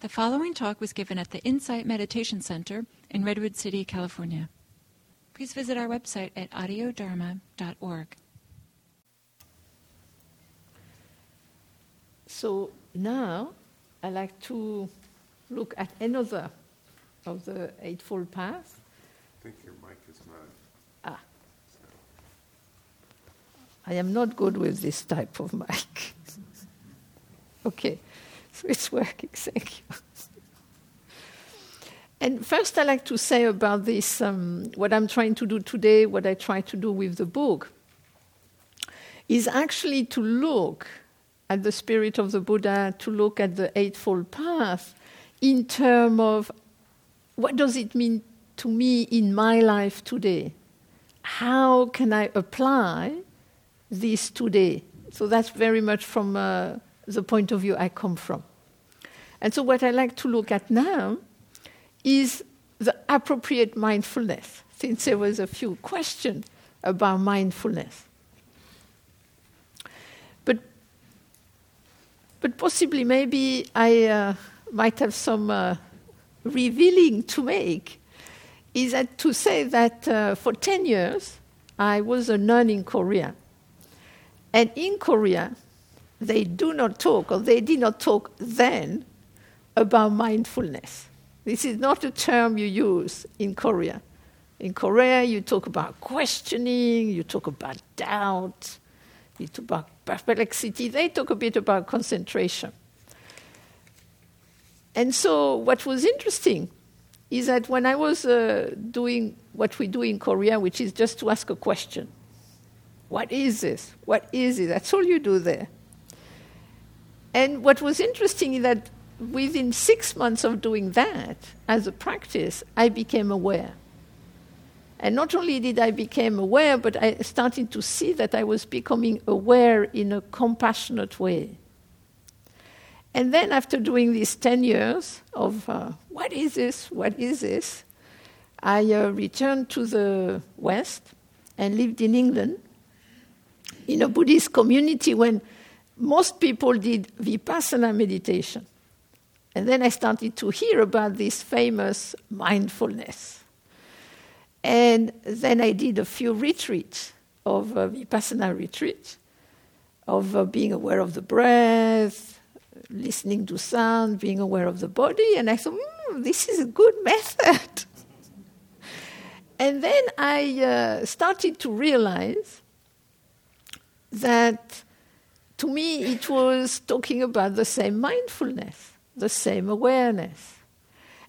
The following talk was given at the Insight Meditation Center in Redwood City, California. Please visit our website at audiodharma.org. So now I'd like to look at another of the Eightfold Path. I think your mic is not. Ah. I am not good with this type of mic. okay, so it's working, thank you. and first, I like to say about this um, what I'm trying to do today, what I try to do with the book, is actually to look at the spirit of the Buddha, to look at the Eightfold Path in terms of what does it mean to me in my life today? How can I apply this today? So that's very much from uh, the point of view I come from. And so, what I like to look at now is the appropriate mindfulness, since there was a few questions about mindfulness. But, but possibly, maybe I uh, might have some uh, revealing to make. Is that to say that uh, for 10 years I was a nun in Korea. And in Korea, they do not talk, or they did not talk then, about mindfulness. This is not a term you use in Korea. In Korea, you talk about questioning, you talk about doubt, you talk about perplexity, they talk a bit about concentration. And so, what was interesting is that when I was uh, doing what we do in Korea, which is just to ask a question what is this? What is it? That's all you do there. And what was interesting is that within six months of doing that as a practice, I became aware. And not only did I become aware, but I started to see that I was becoming aware in a compassionate way. And then, after doing these 10 years of uh, what is this, what is this, I uh, returned to the West and lived in England in a Buddhist community when most people did vipassana meditation. And then I started to hear about this famous mindfulness. And then I did a few retreats of uh, vipassana retreat, of uh, being aware of the breath, listening to sound, being aware of the body, and I thought, mm, this is a good method. and then I uh, started to realize that to me it was talking about the same mindfulness, the same awareness.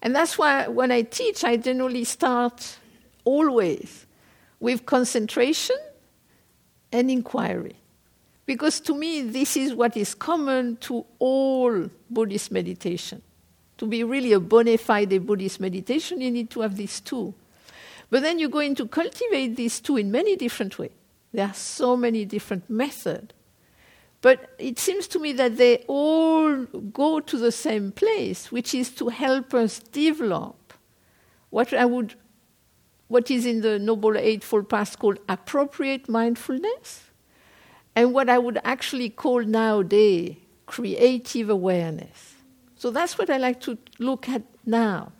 And that's why when I teach, I generally start always with concentration and inquiry. Because to me, this is what is common to all Buddhist meditation. To be really a bona fide Buddhist meditation, you need to have these two. But then you're going to cultivate these two in many different ways. There are so many different methods. But it seems to me that they all go to the same place, which is to help us develop what I would, what is in the Noble Eightfold Path called appropriate mindfulness, and what I would actually call nowadays creative awareness. So that's what I like to look at now.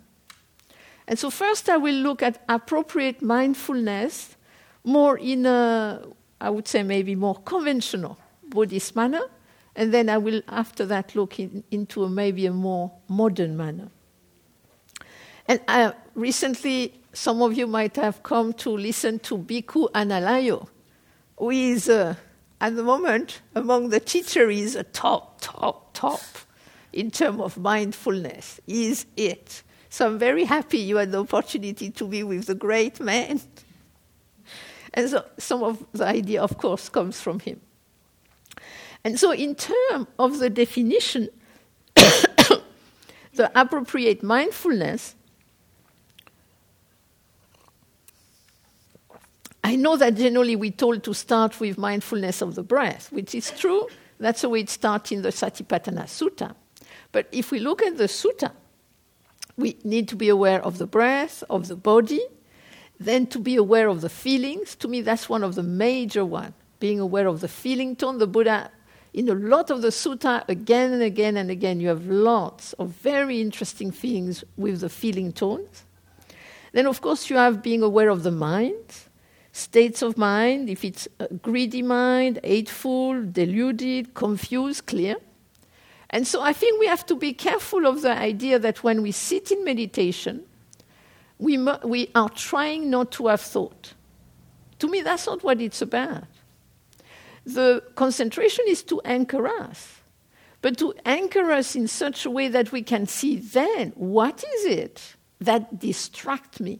And so, first, I will look at appropriate mindfulness more in a, I would say, maybe more conventional Buddhist manner. And then I will, after that, look in, into a, maybe a more modern manner. And uh, recently, some of you might have come to listen to Bhikkhu Analayo, who is. Uh, at the moment, among the teachers, a top, top, top in terms of mindfulness. Is it? So I'm very happy you had the opportunity to be with the great man. And so some of the idea, of course, comes from him. And so, in terms of the definition, the appropriate mindfulness I know that generally we're told to start with mindfulness of the breath, which is true. That's the way it starts in the Satipatthana Sutta. But if we look at the sutta, we need to be aware of the breath, of the body, then to be aware of the feelings. To me, that's one of the major ones. Being aware of the feeling tone. The Buddha in a lot of the sutta, again and again and again, you have lots of very interesting things with the feeling tones. Then, of course, you have being aware of the mind, states of mind, if it's a greedy mind, hateful, deluded, confused, clear. And so I think we have to be careful of the idea that when we sit in meditation, we, we are trying not to have thought. To me, that's not what it's about. The concentration is to anchor us, but to anchor us in such a way that we can see then what is it that distracts me.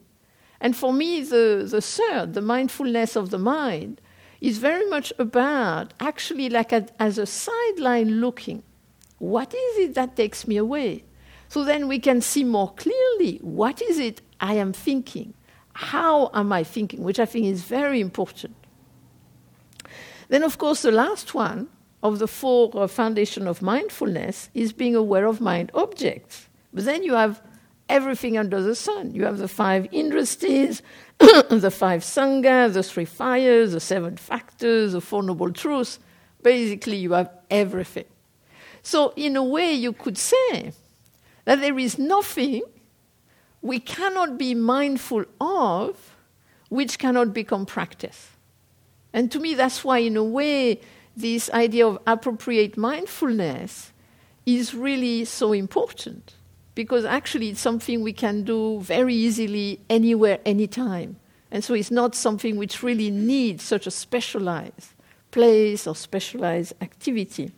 And for me, the, the third, the mindfulness of the mind, is very much about actually like a, as a sideline looking. What is it that takes me away? So then we can see more clearly what is it I am thinking? How am I thinking? Which I think is very important. Then, of course, the last one of the four uh, foundation of mindfulness is being aware of mind objects. But then you have everything under the sun. You have the five hindrances, the five skandha, the three fires, the seven factors, the four noble truths. Basically, you have everything. So, in a way, you could say that there is nothing we cannot be mindful of which cannot become practice. And to me, that's why, in a way, this idea of appropriate mindfulness is really so important because actually it's something we can do very easily anywhere, anytime. And so it's not something which really needs such a specialized place or specialized activity.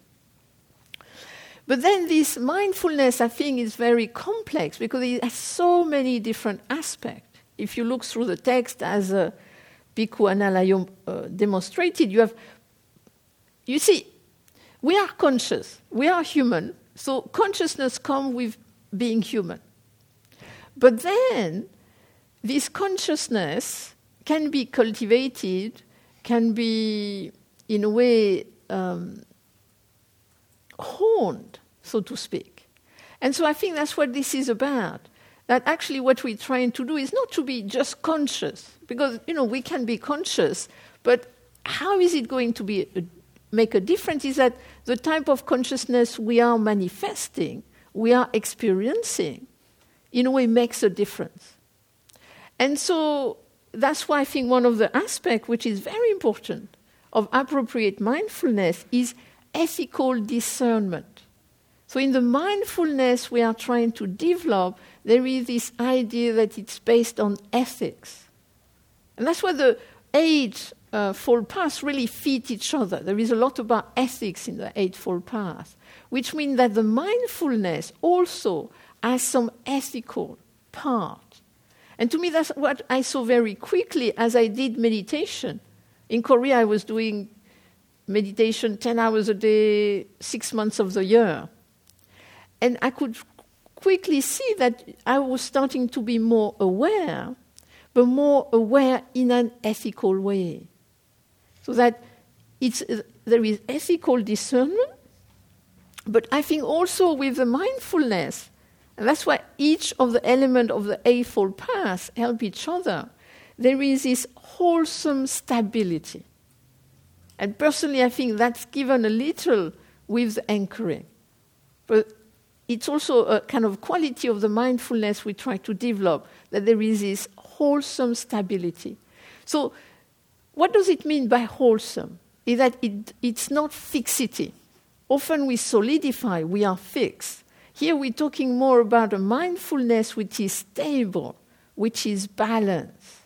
But then this mindfulness, I think, is very complex because it has so many different aspects. If you look through the text as a Bhikkhu Analayo uh, demonstrated, you have, you see, we are conscious, we are human, so consciousness comes with being human. But then, this consciousness can be cultivated, can be, in a way, um, honed, so to speak. And so I think that's what this is about that actually what we're trying to do is not to be just conscious, because you know we can be conscious, but how is it going to be a, make a difference? Is that the type of consciousness we are manifesting, we are experiencing, in a way makes a difference. And so that's why I think one of the aspects which is very important of appropriate mindfulness is ethical discernment. So, in the mindfulness we are trying to develop, there is this idea that it's based on ethics. And that's where the Eightfold uh, Path really fit each other. There is a lot about ethics in the Eightfold Path, which means that the mindfulness also has some ethical part. And to me, that's what I saw very quickly as I did meditation. In Korea, I was doing meditation 10 hours a day, six months of the year. And I could quickly see that I was starting to be more aware, but more aware in an ethical way. So that it's, uh, there is ethical discernment, but I think also with the mindfulness, and that's why each of the elements of the Eightfold Path help each other, there is this wholesome stability. And personally, I think that's given a little with anchoring. But it's also a kind of quality of the mindfulness we try to develop that there is this wholesome stability. So, what does it mean by wholesome? Is that it, it's not fixity. Often we solidify, we are fixed. Here we're talking more about a mindfulness which is stable, which is balanced.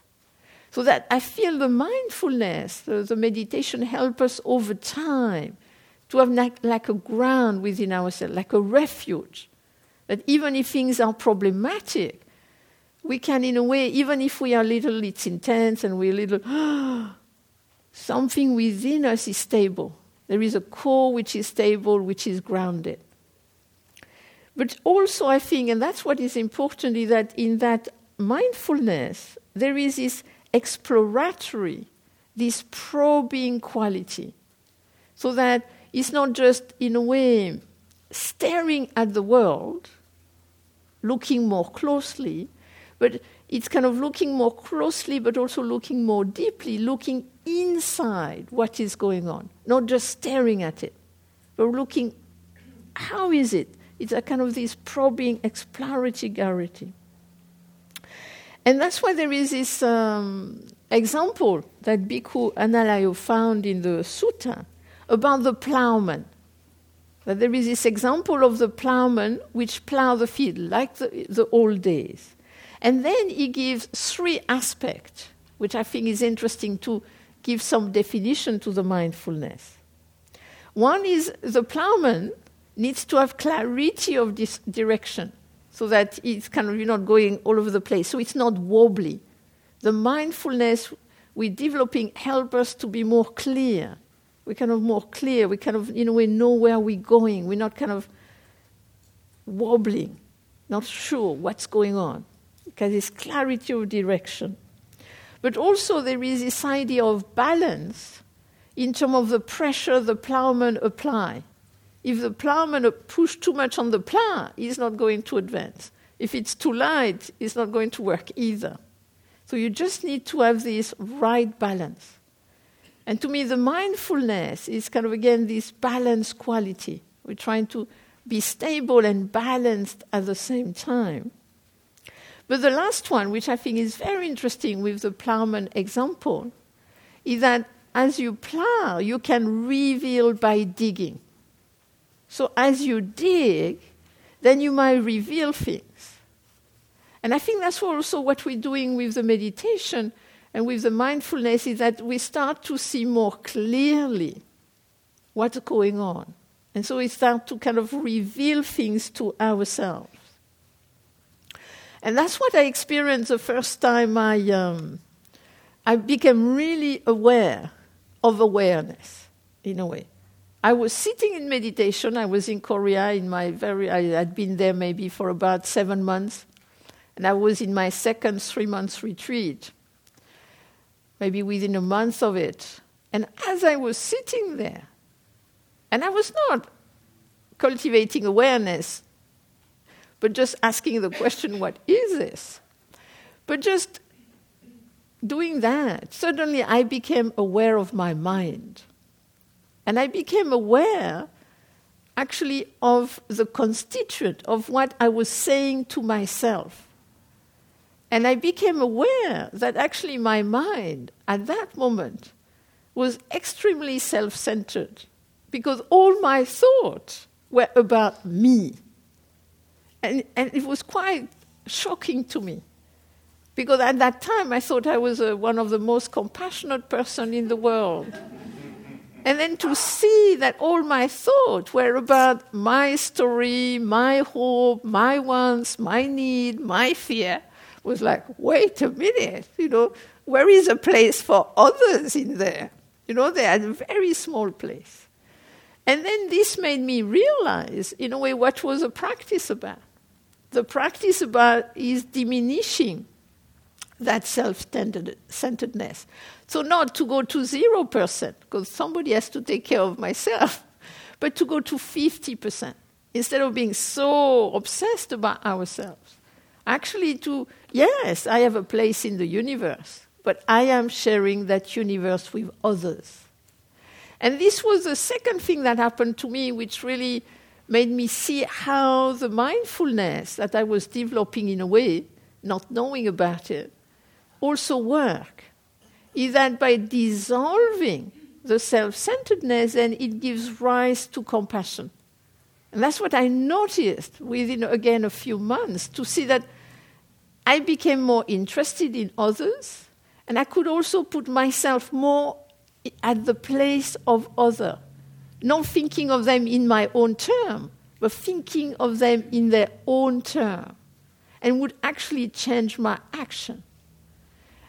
So that I feel the mindfulness, the, the meditation help us over time to have like, like a ground within ourselves, like a refuge. That even if things are problematic, we can, in a way, even if we are little, it's intense and we're little, something within us is stable. There is a core which is stable, which is grounded. But also, I think, and that's what is important, is that in that mindfulness, there is this exploratory, this probing quality. So that it's not just, in a way, staring at the world, looking more closely, but it's kind of looking more closely, but also looking more deeply, looking inside what is going on, not just staring at it. We're looking, how is it? It's a kind of this probing, exploratory And that's why there is this um, example that Bhikkhu Analayo found in the sutta about the plowman. That there is this example of the plowman which plow the field like the, the old days. And then he gives three aspects, which I think is interesting to give some definition to the mindfulness. One is the plowman needs to have clarity of this direction so that it's kind of you're not going all over the place, so it's not wobbly. The mindfulness we're developing help us to be more clear. We're kind of more clear. We kind of, you know, we know where we're going. We're not kind of wobbling, not sure what's going on because it's clarity of direction. But also, there is this idea of balance in terms of the pressure the plowman apply. If the plowman push too much on the plow, he's not going to advance. If it's too light, it's not going to work either. So you just need to have this right balance. And to me, the mindfulness is kind of again this balanced quality. We're trying to be stable and balanced at the same time. But the last one, which I think is very interesting with the plowman example, is that as you plow, you can reveal by digging. So as you dig, then you might reveal things. And I think that's also what we're doing with the meditation and with the mindfulness is that we start to see more clearly what's going on. And so we start to kind of reveal things to ourselves. And that's what I experienced the first time I, um, I became really aware of awareness, in a way. I was sitting in meditation. I was in Korea in my very, I had been there maybe for about seven months. And I was in my second three months retreat, maybe within a month of it. And as I was sitting there, and I was not cultivating awareness but just asking the question, what is this? But just doing that, suddenly I became aware of my mind. And I became aware actually of the constituent of what I was saying to myself. And I became aware that actually my mind at that moment was extremely self centered because all my thoughts were about me. And, and it was quite shocking to me. Because at that time, I thought I was uh, one of the most compassionate person in the world. and then to see that all my thoughts were about my story, my hope, my wants, my need, my fear, was like, wait a minute, you know, where is a place for others in there? You know, they had a very small place. And then this made me realize, in a way, what was a practice about the practice about is diminishing that self-centeredness. So not to go to zero percent, because somebody has to take care of myself, but to go to fifty percent instead of being so obsessed about ourselves. Actually, to yes, I have a place in the universe, but I am sharing that universe with others. And this was the second thing that happened to me, which really made me see how the mindfulness that I was developing in a way, not knowing about it, also work. Is that by dissolving the self centeredness, then it gives rise to compassion. And that's what I noticed within, again, a few months to see that I became more interested in others, and I could also put myself more at the place of other not thinking of them in my own term, but thinking of them in their own term, and would actually change my action.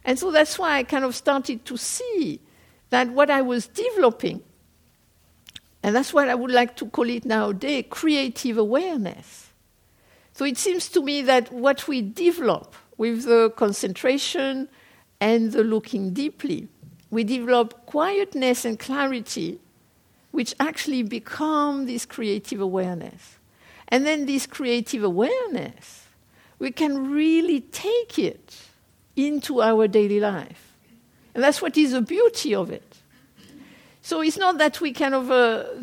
And so that's why I kind of started to see that what I was developing, and that's what I would like to call it nowadays creative awareness. So it seems to me that what we develop with the concentration and the looking deeply, we develop quietness and clarity which actually become this creative awareness. And then this creative awareness, we can really take it into our daily life. And that's what is the beauty of it. So it's not that we kind of,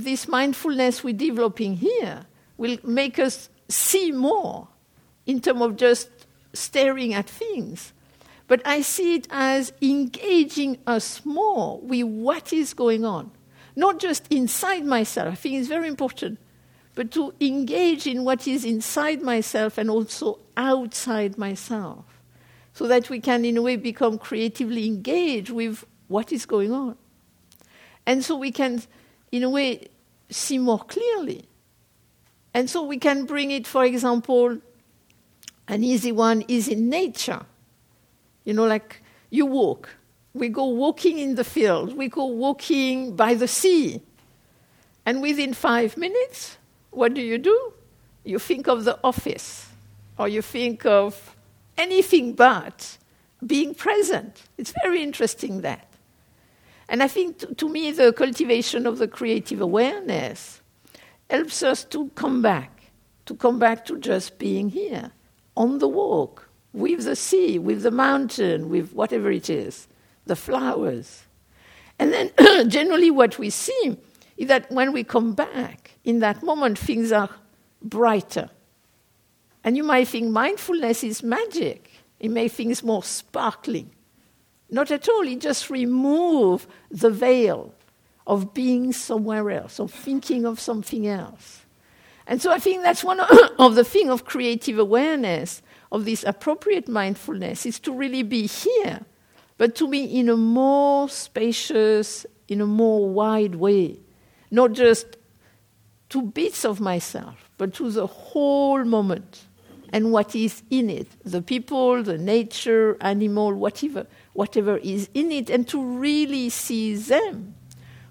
this mindfulness we're developing here will make us see more in terms of just staring at things. But I see it as engaging us more with what is going on. Not just inside myself, I think it's very important, but to engage in what is inside myself and also outside myself. So that we can, in a way, become creatively engaged with what is going on. And so we can, in a way, see more clearly. And so we can bring it, for example, an easy one is in nature. You know, like you walk. We go walking in the field, we go walking by the sea. And within five minutes, what do you do? You think of the office, or you think of anything but being present. It's very interesting that. And I think to, me, the cultivation of the creative awareness helps us to come back, to come back to just being here, on the walk, with the sea, with the mountain, with whatever it is, the flowers. And then generally, what we see is that when we come back, in that moment, things are brighter. And you might think mindfulness is magic, it makes things more sparkling. Not at all, it just removes the veil of being somewhere else, of thinking of something else. And so I think that's one of the things of creative awareness, of this appropriate mindfulness, is to really be here, but to be in a more spacious, in a more wide way. Not just to bits of myself, but to the whole moment and what is in it the people, the nature, animal, whatever, whatever is in it, and to really see them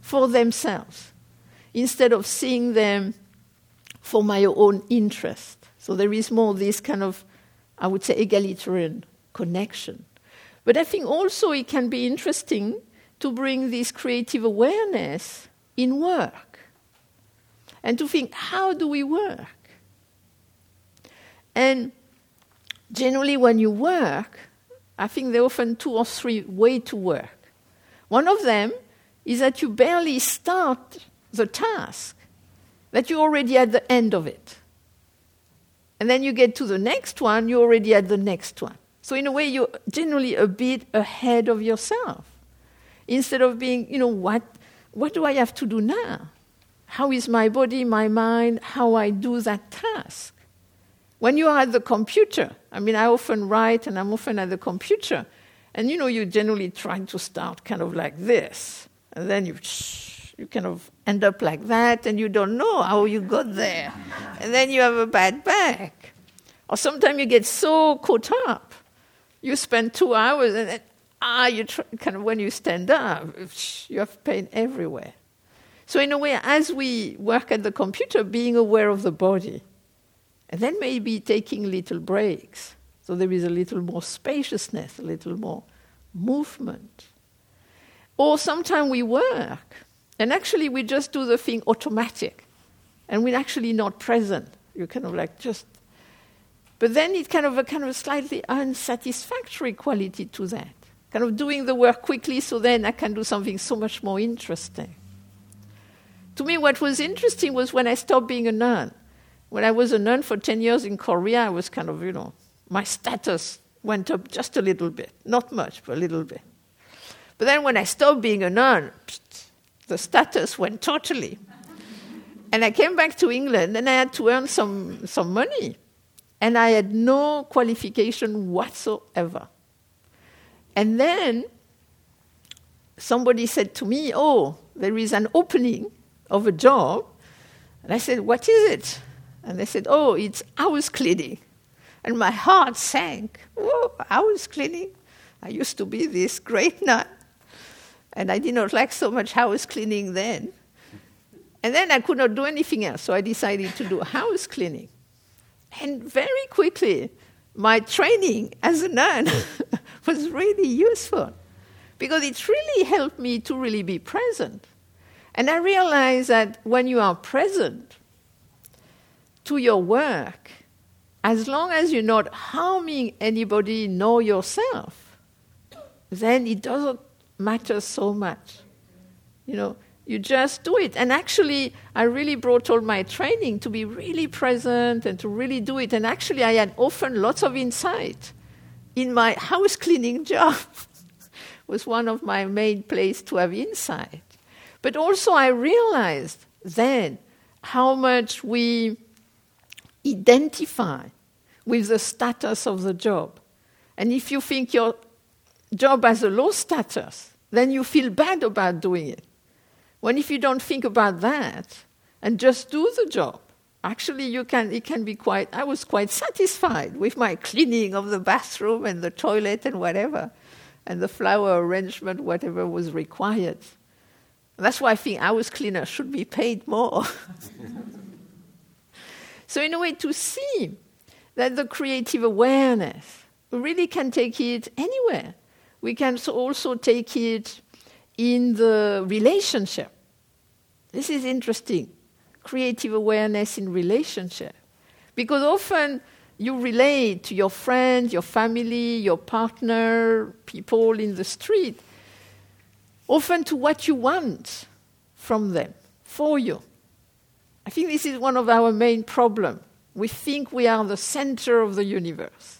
for themselves instead of seeing them for my own interest. So there is more this kind of, I would say, egalitarian connection. But I think also it can be interesting to bring this creative awareness in work and to think, how do we work? And generally, when you work, I think there are often two or three ways to work. One of them is that you barely start the task, that you're already at the end of it. And then you get to the next one, you're already at the next one. So, in a way, you're generally a bit ahead of yourself. Instead of being, you know, what, what do I have to do now? How is my body, my mind, how I do that task? When you are at the computer, I mean, I often write and I'm often at the computer, and you know, you generally try to start kind of like this and then you you kind of end up like that, and you don't know how you got there, and then you have a bad back, or sometimes you get so caught up, you spend two hours, and then ah, you kind of when you stand up, you have pain everywhere. So in a way, as we work at the computer, being aware of the body, and then maybe taking little breaks, so there is a little more spaciousness, a little more movement. Or sometimes we work, and actually we just do the thing automatic, and we're actually not present. You're kind of like just. But then it's kind of a kind of a slightly unsatisfactory quality to that. Kind of doing the work quickly so then I can do something so much more interesting. To me, what was interesting was when I stopped being a nun. When I was a nun for 10 years in Korea, I was kind of, you know, my status went up just a little bit. Not much, but a little bit. But then when I stopped being a nun, the status went totally. And I came back to England and I had to earn some, some money. And I had no qualification whatsoever. And then somebody said to me, Oh, there is an opening of a job. And I said, What is it? And they said, Oh, it's house cleaning. And my heart sank. Oh, house cleaning? I used to be this great nun. And I did not like so much house cleaning then. And then I could not do anything else, so I decided to do house cleaning. And very quickly, my training as a nun was really useful because it really helped me to really be present. And I realized that when you are present to your work, as long as you're not harming anybody nor yourself, then it doesn't matters so much. You know, You just do it. And actually, I really brought all my training to be really present and to really do it. And actually, I had often lots of insight in my house cleaning job. was one of my main places to have insight. But also, I realized then how much we identify with the status of the job. And if you think your job has a low status, then you feel bad about doing it. When if you don't think about that and just do the job, actually you can it can be quite I was quite satisfied with my cleaning of the bathroom and the toilet and whatever and the flower arrangement, whatever was required. That's why I think house cleaner should be paid more. so in a way to see that the creative awareness really can take it anywhere. We can also take it in the relationship. This is interesting. Creative awareness in relationship. Because often you relate to your friend, your family, your partner, people in the street, often to what you want from them, for you. I think this is one of our main problems. We think we are the center of the universe.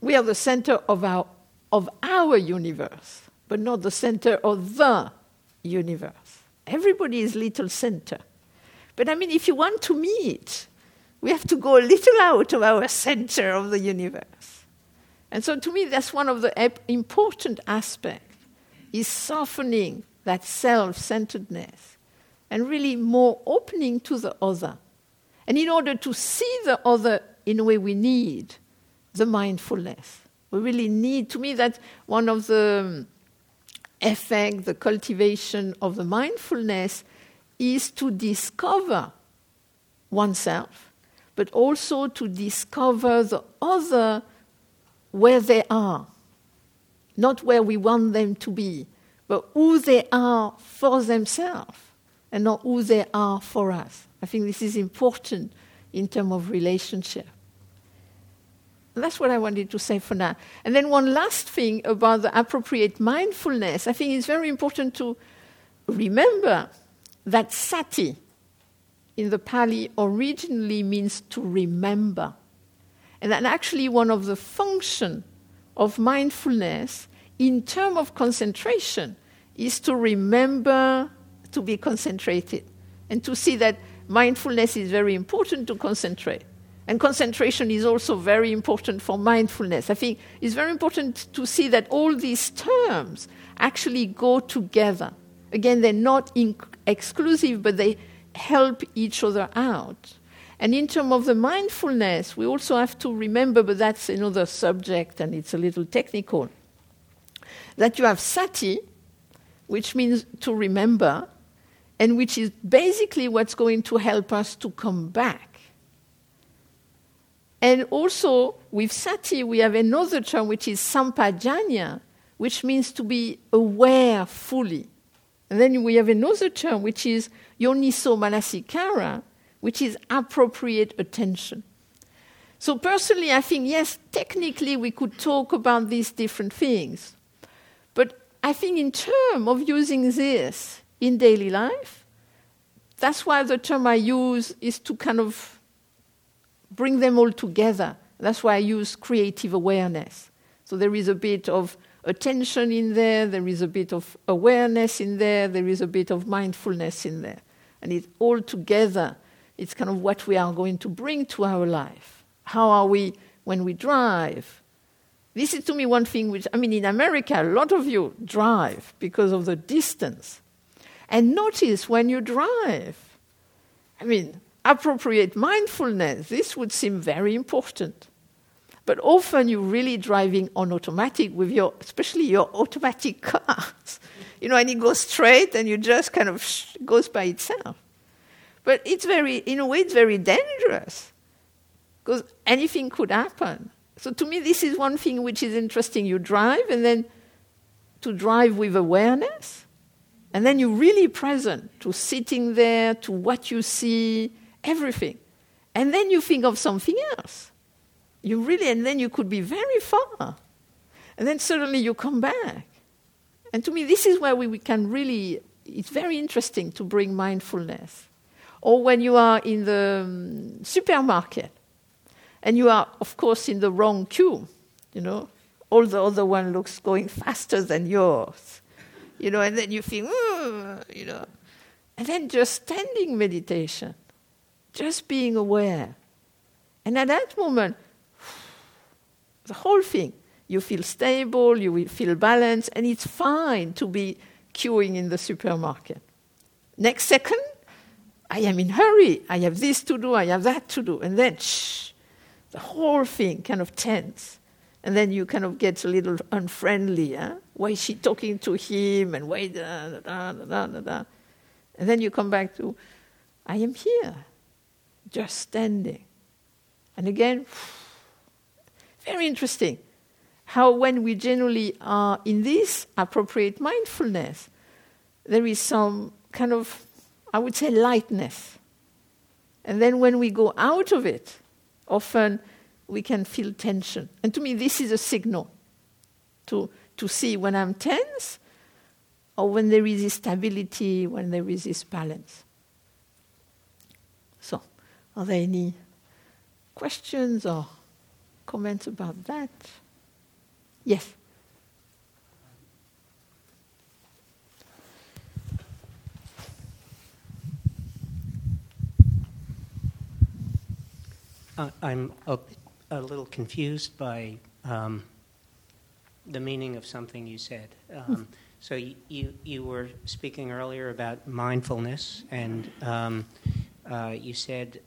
We are the center of our, of our universe but not the center of the universe. Everybody is little center. But I mean, if you want to meet, we have to go a little out of our center of the universe. And so to me, that's one of the important aspects, is softening that self-centeredness and really more opening to the other. And in order to see the other in a way we need the mindfulness. We really need, to me, that one of the um, effect, the cultivation of the mindfulness is to discover oneself, but also to discover the other where they are, not where we want them to be, but who they are for themselves and not who they are for us. I think this is important in terms of relationship. That's what I wanted to say for now. And then one last thing about the appropriate mindfulness. I think it's very important to remember that sati in the Pali originally means to remember. And that actually one of the functions of mindfulness in terms of concentration is to remember to be concentrated and to see that mindfulness is very important to concentrate. And concentration is also very important for mindfulness. I think it's very important to see that all these terms actually go together. Again, they're not exclusive, but they help each other out. And in terms of the mindfulness, we also have to remember, but that's another subject and it's a little technical, that you have sati, which means to remember, and which is basically what's going to help us to come back and also with sati, we have another term which is sampajanya, which means to be aware fully. And then we have another term which is yoniso manasikara, which is appropriate attention. So, personally, I think, yes, technically we could talk about these different things. But I think, in terms of using this in daily life, that's why the term I use is to kind of bring them all together. That's why I use creative awareness. So there is a bit of attention in there, there is a bit of awareness in there, there is a bit of mindfulness in there. And it all together, it's kind of what we are going to bring to our life. How are we when we drive? This is to me one thing which, I mean, in America, a lot of you drive because of the distance. And notice when you drive, I mean, appropriate mindfulness, this would seem very important. But often you're really driving on automatic with your, especially your automatic cars. You know, and it goes straight and you just kind of sh- goes by itself. But it's very, in a way, it's very dangerous because anything could happen. So to me, this is one thing which is interesting. You drive and then to drive with awareness, and then you're really present to sitting there, to what you see, everything. And then you think of something else. You really, and then you could be very far. And then suddenly you come back. And to me, this is where we, we can really it's very interesting to bring mindfulness. Or when you are in the um, supermarket and you are, of course, in the wrong queue, you know, all the other one looks going faster than yours, you know, and then you feel, you know, and then just standing meditation, just being aware. And at that moment, the whole thing, you feel stable, you feel balanced, and it's fine to be queuing in the supermarket. Next second, I am in hurry. I have this to do, I have that to do. And then, shh, the whole thing kind of tense. And then you kind of get a little unfriendly. Huh? Why is she talking to him? And why da, da, da, da, da. And then you come back to, I am here, just standing. And again, very interesting how when we generally are in this appropriate mindfulness, there is some kind of, I would say, lightness. And then when we go out of it, often we can feel tension. And to me, this is a signal to, to see when I'm tense or when there is stability, when there is this balance. Are there any questions or comments about that? Yes. Uh, I'm a, a, little confused by um, the meaning of something you said. Um, so you, you, you were speaking earlier about mindfulness, and um, uh, you said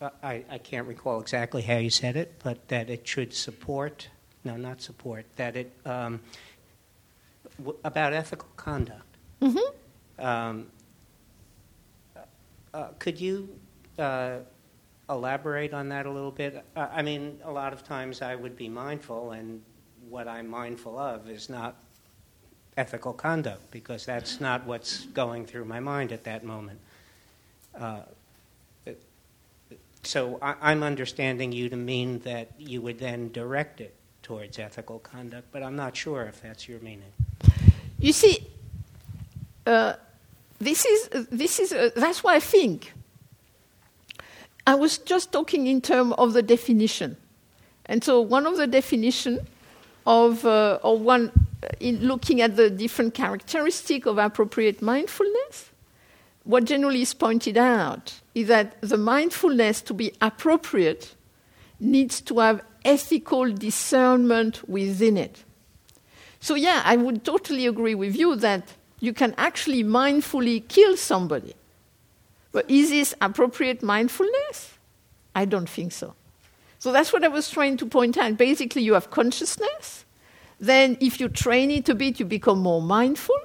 uh, I, I can't recall exactly how you said it, but that it should support no, not support, that it, um, w- about ethical conduct. Mm-hmm. Um, uh, could you uh, elaborate on that a little bit? Uh, I mean, a lot of times I would be mindful, and what I'm mindful of is not ethical conduct because that's not what's going through my mind at that moment. So I, am understanding you to mean that you would then direct it towards ethical conduct, but I'm not sure if that's your meaning. You see, uh, this is, this is uh, that's why I think. I was just talking in terms of the definition. And so one of the definition of, uh, or one, uh, in looking at the different characteristic of appropriate mindfulness, what generally is pointed out is that the mindfulness to be appropriate needs to have ethical discernment within it. So, yeah, I would totally agree with you that you can actually mindfully kill somebody. But is this appropriate mindfulness? I don't think so. So that's what I was trying to point out. Basically, you have consciousness. Then, if you train it a bit, you become more mindful.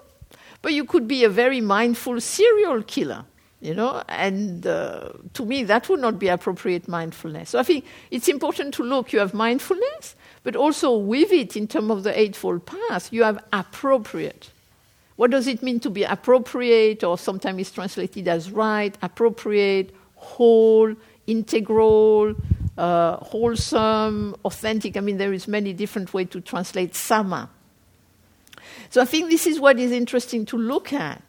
But you could be a very mindful serial killer you know, and uh, to me, that would not be appropriate mindfulness. So I think it's important to look, you have mindfulness, but also with it, in terms of the Eightfold Path, you have appropriate. What does it mean to be appropriate, or sometimes it's translated as right, appropriate, whole, integral, uh, wholesome, authentic? I mean, there is many different ways to translate sama. So I think this is what is interesting to look at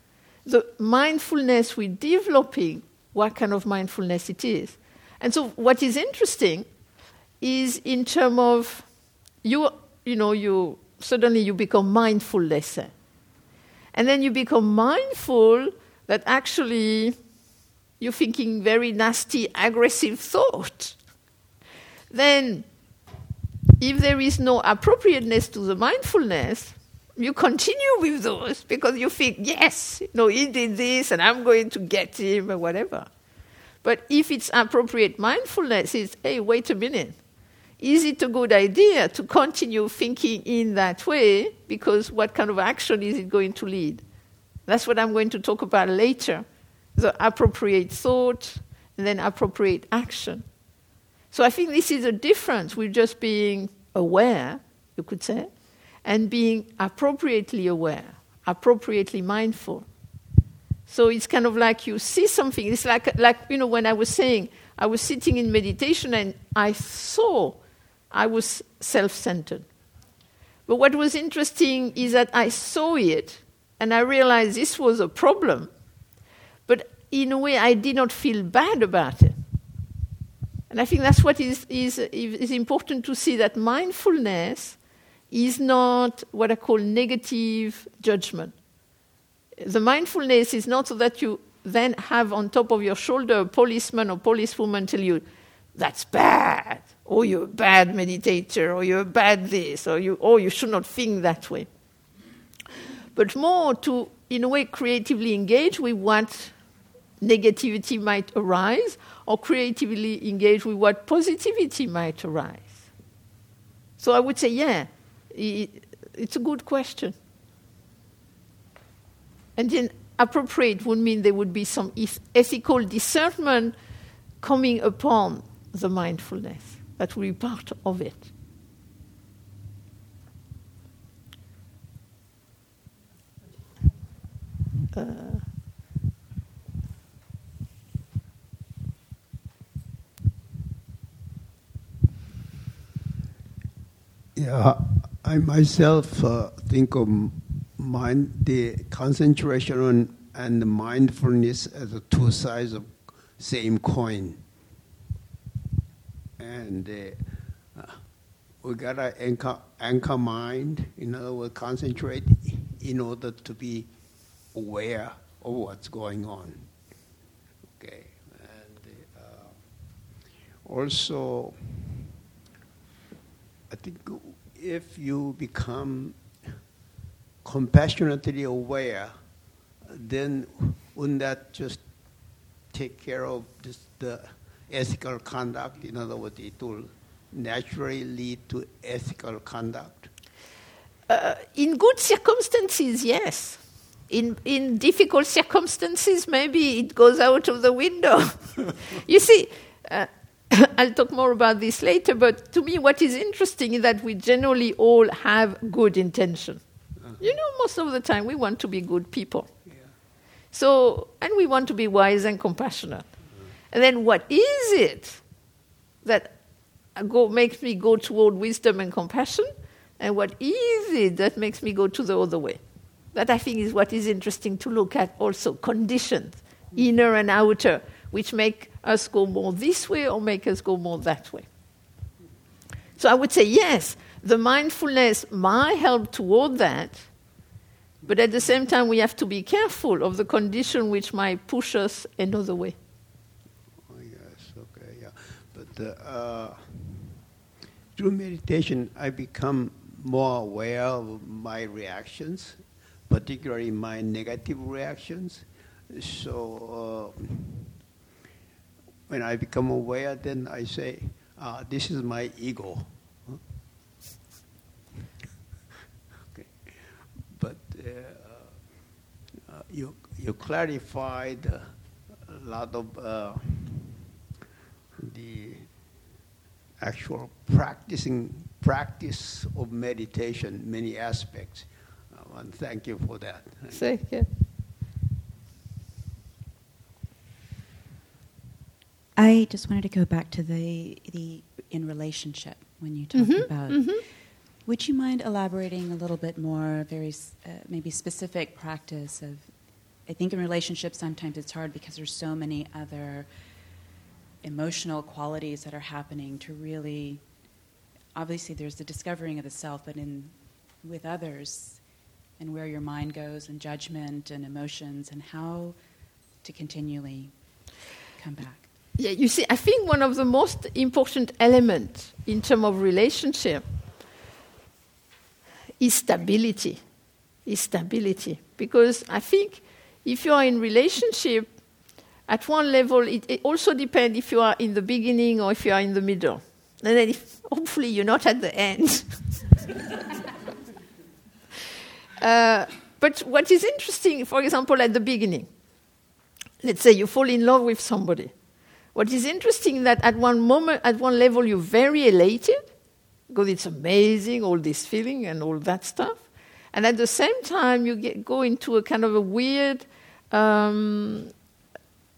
the mindfulness we're developing, what kind of mindfulness it is. And so, what is interesting is in terms of you, you know, you suddenly you become mindful less, and then you become mindful that actually you're thinking very nasty, aggressive thought. Then, if there is no appropriateness to the mindfulness, you continue with those because you think, yes, no, he did this and I'm going to get him or whatever. But if it's appropriate mindfulness, it's, hey, wait a minute. Is it a good idea to continue thinking in that way? Because what kind of action is it going to lead? That's what I'm going to talk about later the appropriate thought and then appropriate action. So I think this is a difference with just being aware, you could say, and being appropriately aware, appropriately mindful. So it's kind of like you see something. It's like, like you know, when I was saying, I was sitting in meditation and I saw I was self centered. But what was interesting is that I saw it and I realized this was a problem. But in a way, I did not feel bad about it. And I think that's what is, is, is important to see that mindfulness is not what I call negative judgment. The mindfulness is not so that you then have on top of your shoulder a policeman or policewoman tell you, that's bad, or you're a bad meditator, or you're a bad this, or you, or you should not think that way. But more to, in a way, creatively engage with what negativity might arise or creatively engage with what positivity might arise? So I would say, yeah, it's a good question. And then appropriate would mean there would be some ethical discernment coming upon the mindfulness. That will be part of it. Uh, Yeah, I myself uh, think of mind, the concentration on, and the mindfulness as the two sides of same coin. And uh, we gotta anchor, anchor mind, in other words, concentrate in order to be aware of what's going on. Okay, and uh, also I think if you become compassionately aware, then wouldn't that just take care of this, the ethical conduct? In other words, it will naturally lead to ethical conduct? Uh, in good circumstances, yes. In, in difficult circumstances, maybe it goes out of the window. you see, uh, I'll talk more about this later, but to me, what is interesting is that we generally all have good intention. Uh-huh. You know, most of the time we want to be good people. Yeah. So, and we want to be wise and compassionate. Uh-huh. And then what is it that go, makes me go toward wisdom and compassion? And what is it that makes me go to the other way? That I think is what is interesting to look at also conditions, inner and outer, which make us go more this way or make us go more that way. So I would say, yes, the mindfulness might help toward that, but at the same time, we have to be careful of the condition which might push us another way. Oh, yes, okay, yeah. But uh, through meditation, I become more aware of my reactions, particularly my negative reactions. So, uh, when I become aware, then I say, uh, this is my ego. okay. But uh, uh, you, you clarified a lot of uh, the actual practicing practice of meditation, many aspects. Uh, and thank you for that. Thank you. I just wanted to go back to the the in relationship when you talked mm-hmm, about. Mm-hmm. Would you mind elaborating a little bit more, very uh, maybe specific practice of? I think in relationships sometimes it's hard because there's so many other emotional qualities that are happening to really. Obviously, there's the discovering of the self, but in with others, and where your mind goes, and judgment and emotions, and how to continually come back. Yeah, you see, I think one of the most important elements in terms of relationship is stability. Is stability. Because I think if you are in relationship, at one level, it, it, also depends if you are in the beginning or if you are in the middle. And then if, hopefully you're not at the end. uh, but what is interesting, for example, at the beginning, let's say you fall in love with somebody what is interesting that at one moment, at one level, you're very elated because it's amazing, all this feeling and all that stuff. And at the same time, you get, go into a kind of a weird, um,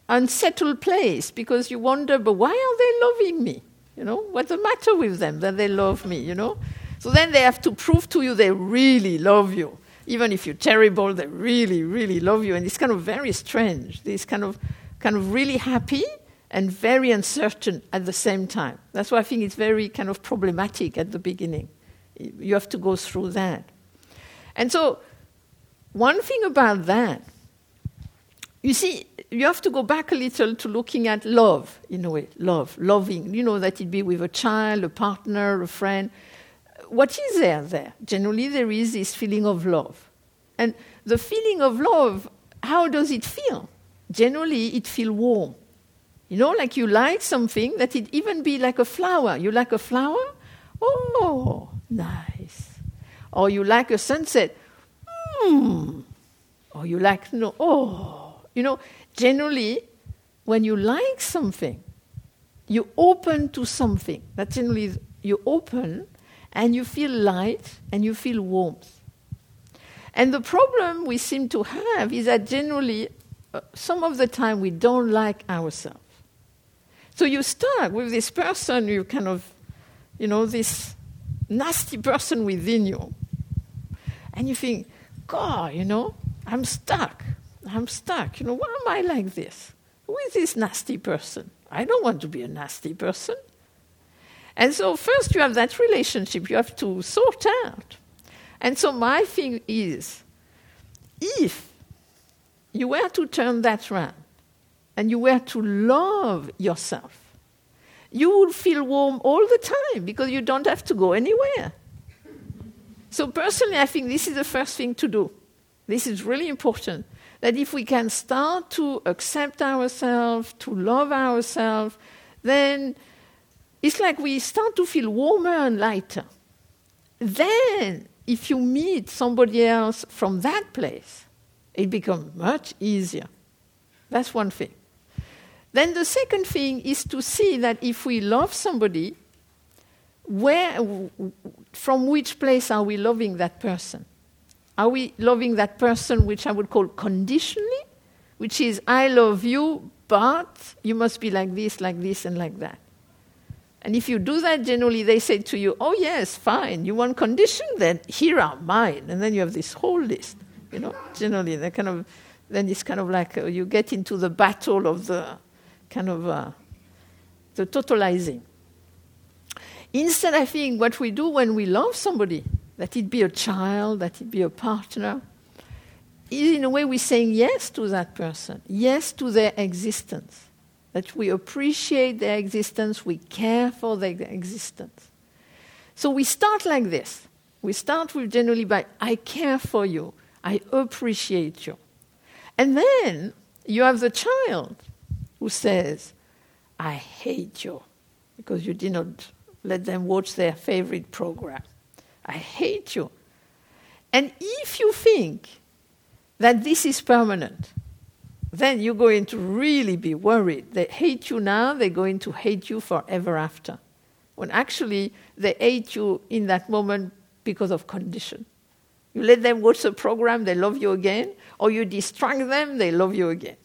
unsettled place because you wonder, but why are they loving me? You know, what's the matter with them that they love me? You know, so then they have to prove to you they really love you. even if you're terrible, they really, really love you. And it's kind of very strange. This kind of, kind of really happy and very uncertain at the same time. That's why I think it's very kind of problematic at the beginning. You have to go through that. And so, one thing about that, you see, you have to go back a little to looking at love, in a way, love, loving. You know, that it be with a child, a partner, a friend. What is there there? Generally, there is this feeling of love. And the feeling of love, how does it feel? Generally, it feels warm. You know, like you like something, that it even be like a flower. You like a flower? Oh, nice. Or you like a sunset? Hmm. Or you like, no, oh. You know, generally, when you like something, you open to something. That generally you open and you feel light and you feel warmth. And the problem we seem to have is that generally, uh, some of the time, we don't like ourselves. So you start with this person, you kind of, you know, this nasty person within you. And you think, God, you know, I'm stuck. I'm stuck. You know, why am I like this? Who is this nasty person? I don't want to be a nasty person. And so, first, you have that relationship you have to sort out. And so, my thing is if you were to turn that around and you were to love yourself, you would feel warm all the time because you don't have to go anywhere. So, personally, I think this is the first thing to do. This is really important. That if we can start to accept ourselves, to love ourselves, then it's like we start to feel warmer and lighter. Then, if you meet somebody else from that place, it becomes much easier. That's one thing. Then the second thing is to see that if we love somebody, where, from which place are we loving that person? Are we loving that person, which I would call conditionally, which is I love you, but you must be like this, like this, and like that? And if you do that, generally they say to you, oh, yes, fine, you want condition, then here are mine. And then you have this whole list, you know, generally. They kind of, then it's kind of like uh, you get into the battle of the kind of uh, the totalizing. Instead, I think what we do when we love somebody, that it be a child, that it be a partner, is in a way we're saying yes to that person, yes to their existence that we appreciate their existence, we care for their existence. So we start like this. We start with generally by, I care for you, I appreciate you. And then you have the child who says, I hate you because you did not let them watch their favorite program. I hate you. And if you think that this is permanent, then you're going to really be worried. They hate you now, they're going to hate you forever after. When actually they hate you in that moment because of condition. You let them watch the program, they love you again, or you distract them, they love you again.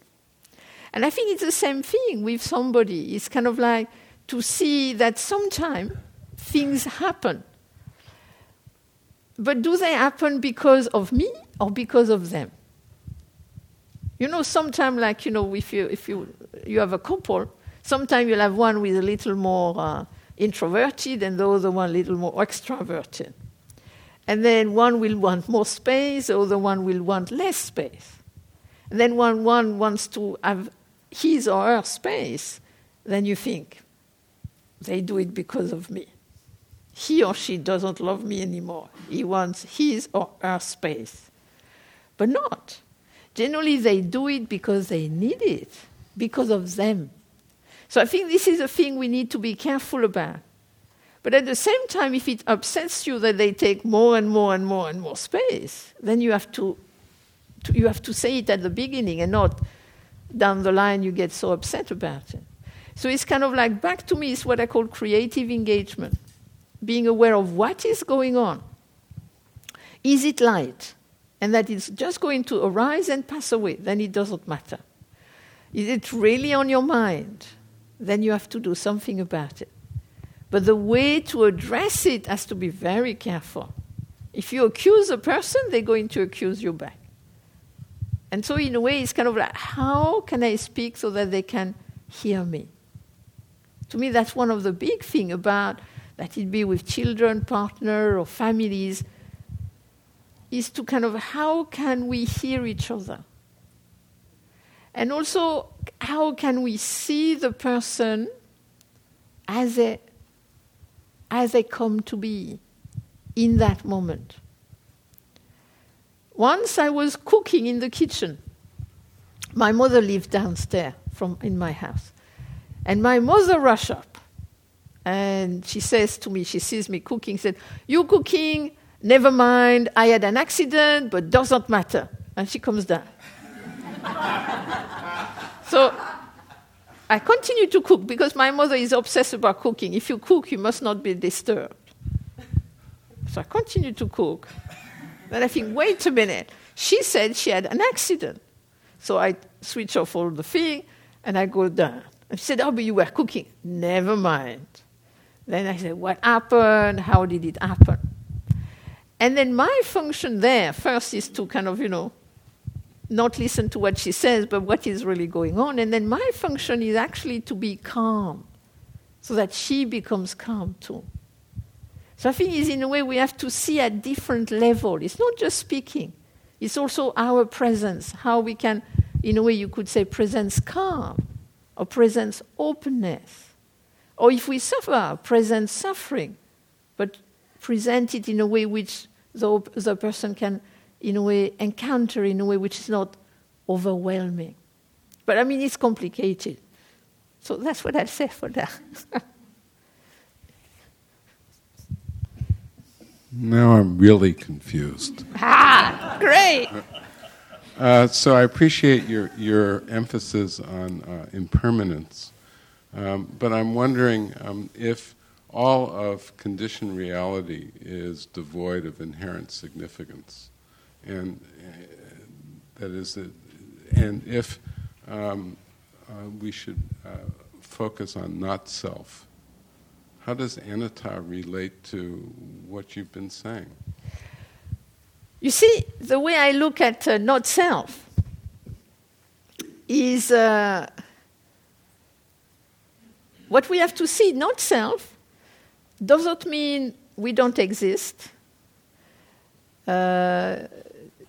And I think it's the same thing with somebody. It's kind of like to see that sometimes things happen. But do they happen because of me or because of them? You know, sometimes, like, you know, if you, if you, you have a couple, sometimes you'll have one with a little more uh, introverted and the other one a little more extroverted. And then one will want more space, the other one will want less space. And then one, one wants to have his or her space, then you think, they do it because of me. He or she doesn't love me anymore. He wants his or her space. But not. Generally, they do it because they need it, because of them. So I think this is a thing we need to be careful about. But at the same time, if it upsets you that they take more and more and more and more space, then you have to, to, you have to say it at the beginning and not down the line you get so upset about it. So it's kind of like back to me is what I call creative engagement, being aware of what is going on. Is it light? and that it's just going to arise and pass away, then it doesn't matter. Is it really on your mind? Then you have to do something about it. But the way to address it has to be very careful. If you accuse a person, they're going to accuse you back. And so, in a way, it's kind of like, how can I speak so that they can hear me? To me, that's one of the big things about that it be with children, partner, or families, is to kind of how can we hear each other? And also, how can we see the person as they, as they come to be in that moment? Once I was cooking in the kitchen. My mother lived downstairs from in my house. And my mother rushed up and she says to me, she sees me cooking, said, You cooking, never mind, I had an accident, but doesn't matter. And she comes down. so I continue to cook because my mother is obsessed about cooking. If you cook, you must not be disturbed. So I continue to cook. Then I think, wait a minute. She said she had an accident. So I switch off all the thing and I go down. And she said, Oh, but you were cooking. Never mind. Then I said, What happened? How did it happen? And then my function there first is to kind of, you know, not listen to what she says, but what is really going on. And then my function is actually to be calm so that she becomes calm too. So I think is in a way we have to see at different level. It's not just speaking. It's also our presence, how we can, in a way you could say presence calm or presence openness. Or if we suffer, present suffering, but present it in a way which the, the person can, in a way, encounter in a way which is not overwhelming. But I mean, it's complicated. So that's what I'll say for that. Now I'm really confused. ah, great! Uh, so I appreciate your, your emphasis on uh, impermanence. Um, but I'm wondering um, if all of conditioned reality is devoid of inherent significance, and uh, that is, that, and if um, uh, we should uh, focus on not self. How does anatta relate to what you've been saying? You see, the way I look at uh, not self is uh, what we have to see, not self, doesn't mean we don't exist. Uh,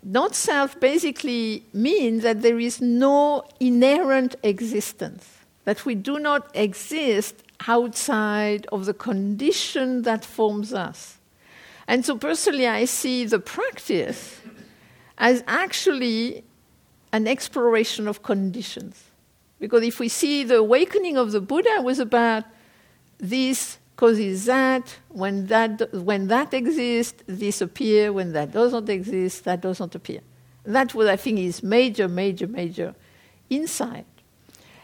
not self basically means that there is no inherent existence, that we do not exist outside of the condition that forms us. And so, personally, I see the practice as actually an exploration of conditions. Because if we see the awakening of the Buddha was about this causes that, when that, when that exists, this appears, when that doesn't exist, that doesn't appear. That what I think, is major, major, major insight.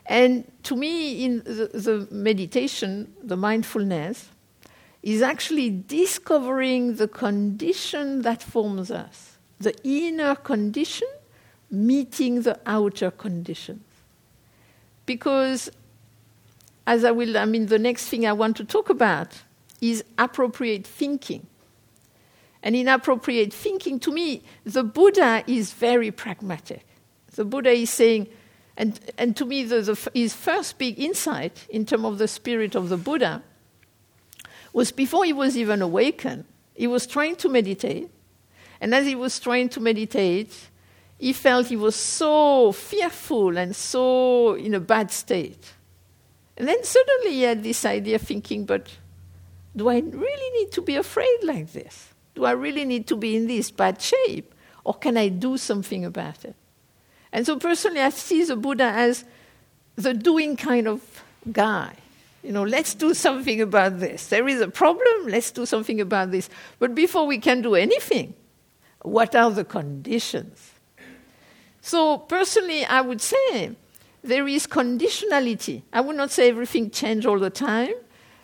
And to me, in the, the meditation, the mindfulness, is actually discovering the condition that forms us, the inner condition meeting the outer condition. Because, as I will, I mean, the next thing I want to talk about is appropriate thinking. And in appropriate thinking, to me, the Buddha is very pragmatic. The Buddha is saying, and, and to me, the, the, his first big insight in terms of the spirit of the Buddha was before he was even awakened. He was trying to meditate. And as he was trying to meditate, he felt he was so fearful and so in a bad state. And then suddenly he had this idea thinking, but do I really need to be afraid like this? Do I really need to be in this bad shape? Or can I do something about it? And so personally, I see the Buddha as the doing kind of guy. You know, let's do something about this. There is a problem, let's do something about this. But before we can do anything, what are the conditions? So, personally, I would say there is conditionality. I would not say everything changes all the time.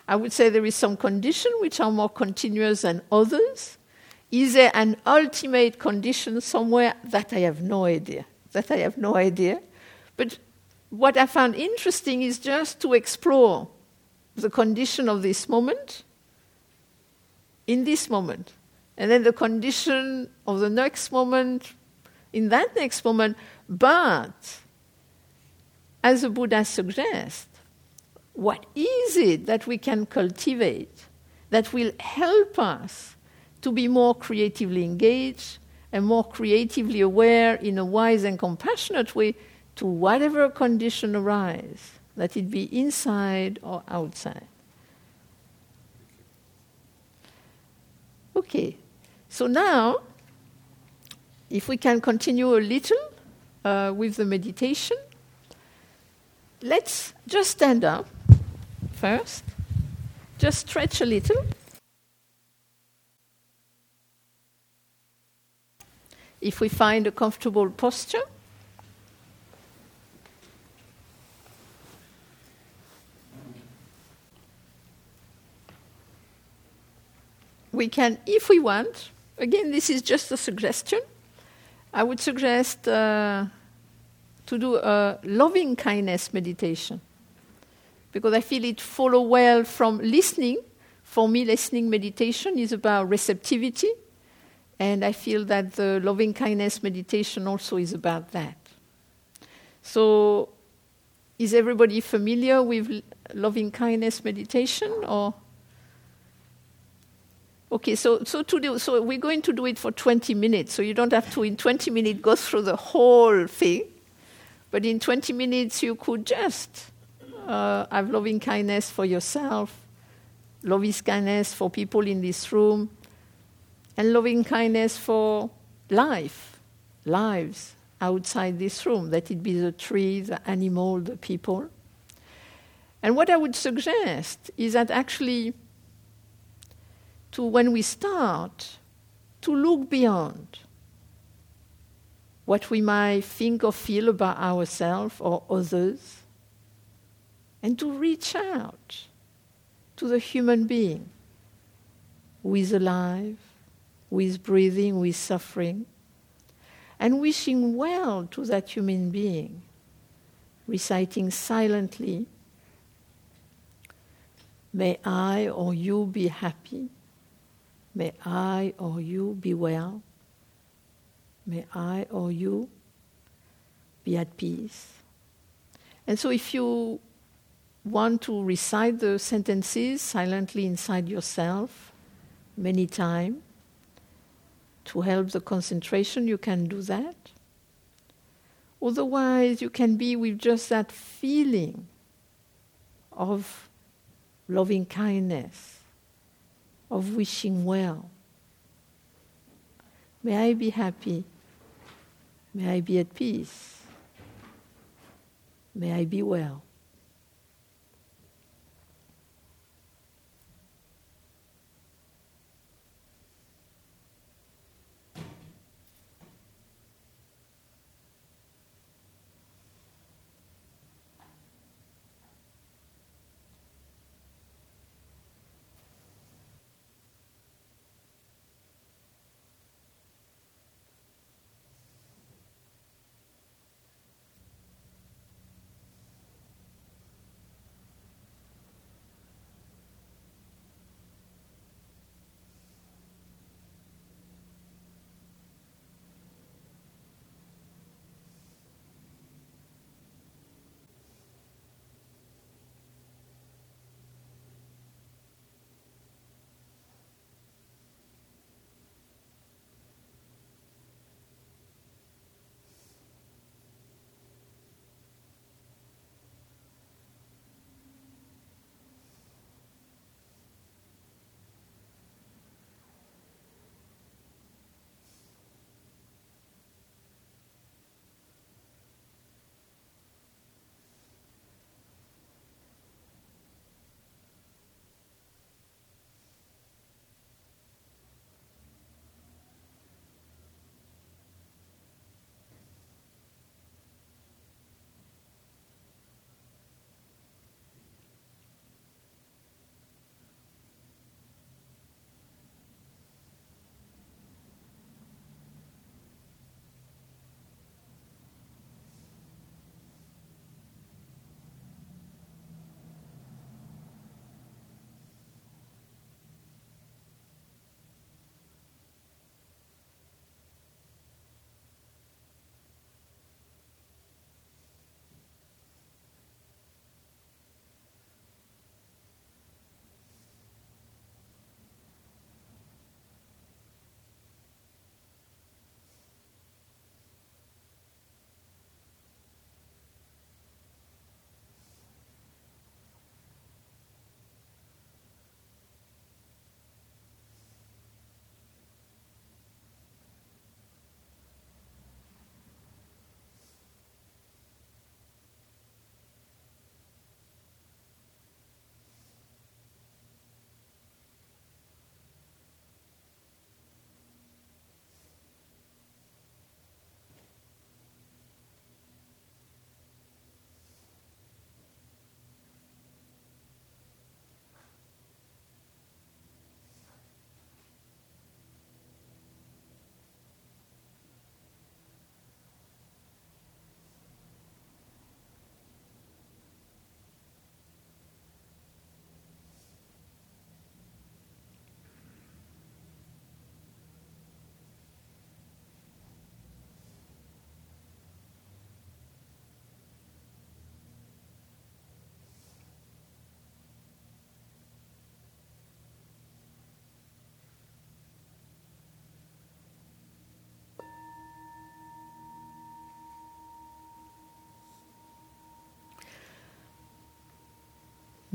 I would say there is some condition which are more continuous than others. Is there an ultimate condition somewhere that I have no idea? That I have no idea. But what I found interesting is just to explore the condition of this moment in this moment. And then the condition of the next moment, in that next moment, but as the Buddha suggests, what is it that we can cultivate that will help us to be more creatively engaged and more creatively aware in a wise and compassionate way to whatever condition arise, let it be inside or outside. Okay, so now, if we can continue a little uh, with the meditation, let's just stand up first. Just stretch a little. If we find a comfortable posture, we can, if we want, again, this is just a suggestion. I would suggest uh, to do a loving kindness meditation because I feel it follow well from listening. For me, listening meditation is about receptivity, and I feel that the loving kindness meditation also is about that. So, is everybody familiar with loving kindness meditation or? Okay, so so to do so we're going to do it for 20 minutes. So you don't have to in 20 minutes go through the whole thing, but in 20 minutes you could just uh, have loving kindness for yourself, loving kindness for people in this room, and loving kindness for life, lives outside this room, that it be the tree, the animal, the people. And what I would suggest is that actually, to when we start, to look beyond what we might think or feel about ourselves or others and to reach out to the human being who is alive, is breathing, with suffering, and wishing well to that human being, reciting silently, May I or you be happy. May I or you be well. May I or you be at peace. And so, if you want to recite the sentences silently inside yourself many times to help the concentration, you can do that. Otherwise, you can be with just that feeling of loving kindness, of wishing well. May I be happy. May I be at peace. May I be well.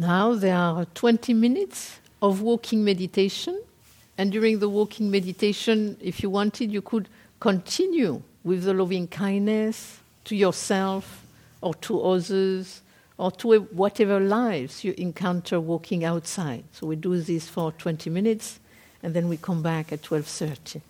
Now there are 20 minutes of walking meditation. And during the walking meditation, if you wanted, you could continue with the loving kindness to yourself or to others or to whatever lives you encounter walking outside. So we do this for 20 minutes and then we come back at 12:30.